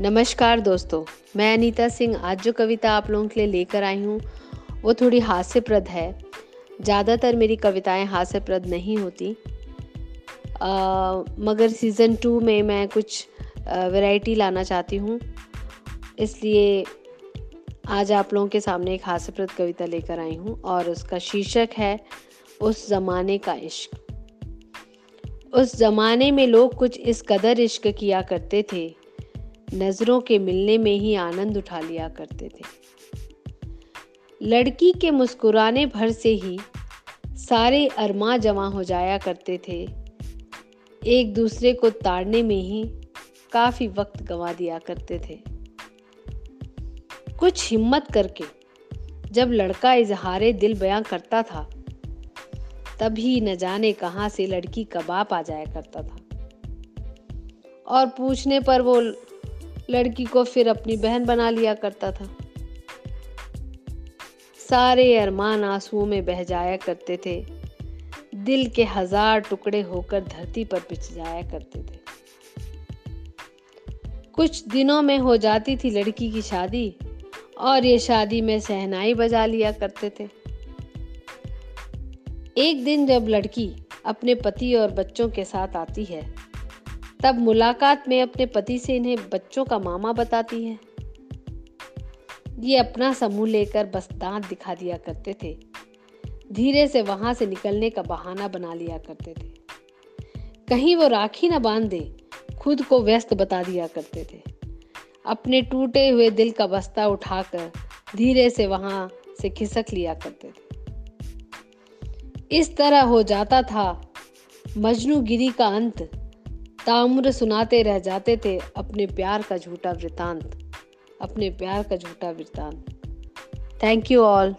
नमस्कार दोस्तों मैं अनीता सिंह आज जो कविता आप लोगों के लिए लेकर आई हूँ वो थोड़ी हास्यप्रद है। ज़्यादातर मेरी कविताएँ हास्यप्रद नहीं होती। आ, मगर सीज़न टू में मैं कुछ वैरायटी लाना चाहती हूँ। इसलिए आज आप लोगों के सामने एक हास्यप्रद कविता लेकर आई हूँ और उसका शीर्षक है उस ज़माने का इश्क। उस ज़माने में लोग कुछ इस कदर इश्क किया करते थे नज़रों के मिलने में ही आनंद उठा लिया करते थे। लड़की के मुस्कुराने भर से ही सारे अरमा जमा हो जाया करते थे। एक दूसरे को ताड़ने में ही काफ़ी वक्त गंवा दिया करते थे। कुछ हिम्मत करके जब लड़का इजहारे दिल बयां करता था, तभी न जाने कहाँ से लड़की कबाब आ जाया करता था। और पूछने पर वो लड़की को फिर अपनी बहन बना लिया करता था। सारे अरमान आंसुओं में बह जाया करते थे। दिल के हज़ार टुकड़े होकर धरती पर पिछ जाया करते थे। कुछ दिनों में हो जाती थी लड़की की शादी और ये शादी में सहनाई बजा लिया करते थे। एक दिन जब लड़की अपने पति और बच्चों के साथ आती है तब मुलाकात में अपने पति से इन्हें बच्चों का मामा बताती है। ये अपना समूह लेकर बस दांत दिखा दिया करते थे। धीरे से वहाँ से निकलने का बहाना बना लिया करते थे। कहीं वो राखी न बाँध दे खुद को व्यस्त बता दिया करते थे। अपने टूटे हुए दिल का बस्ता उठाकर धीरे से वहाँ से खिसक लिया करते थे। इस तरह हो जाता था मजनू गिरी का अंत। ताम्र सुनाते रह जाते थे अपने प्यार का झूठा वृतांत, अपने प्यार का झूठा वृतांत। Thank you all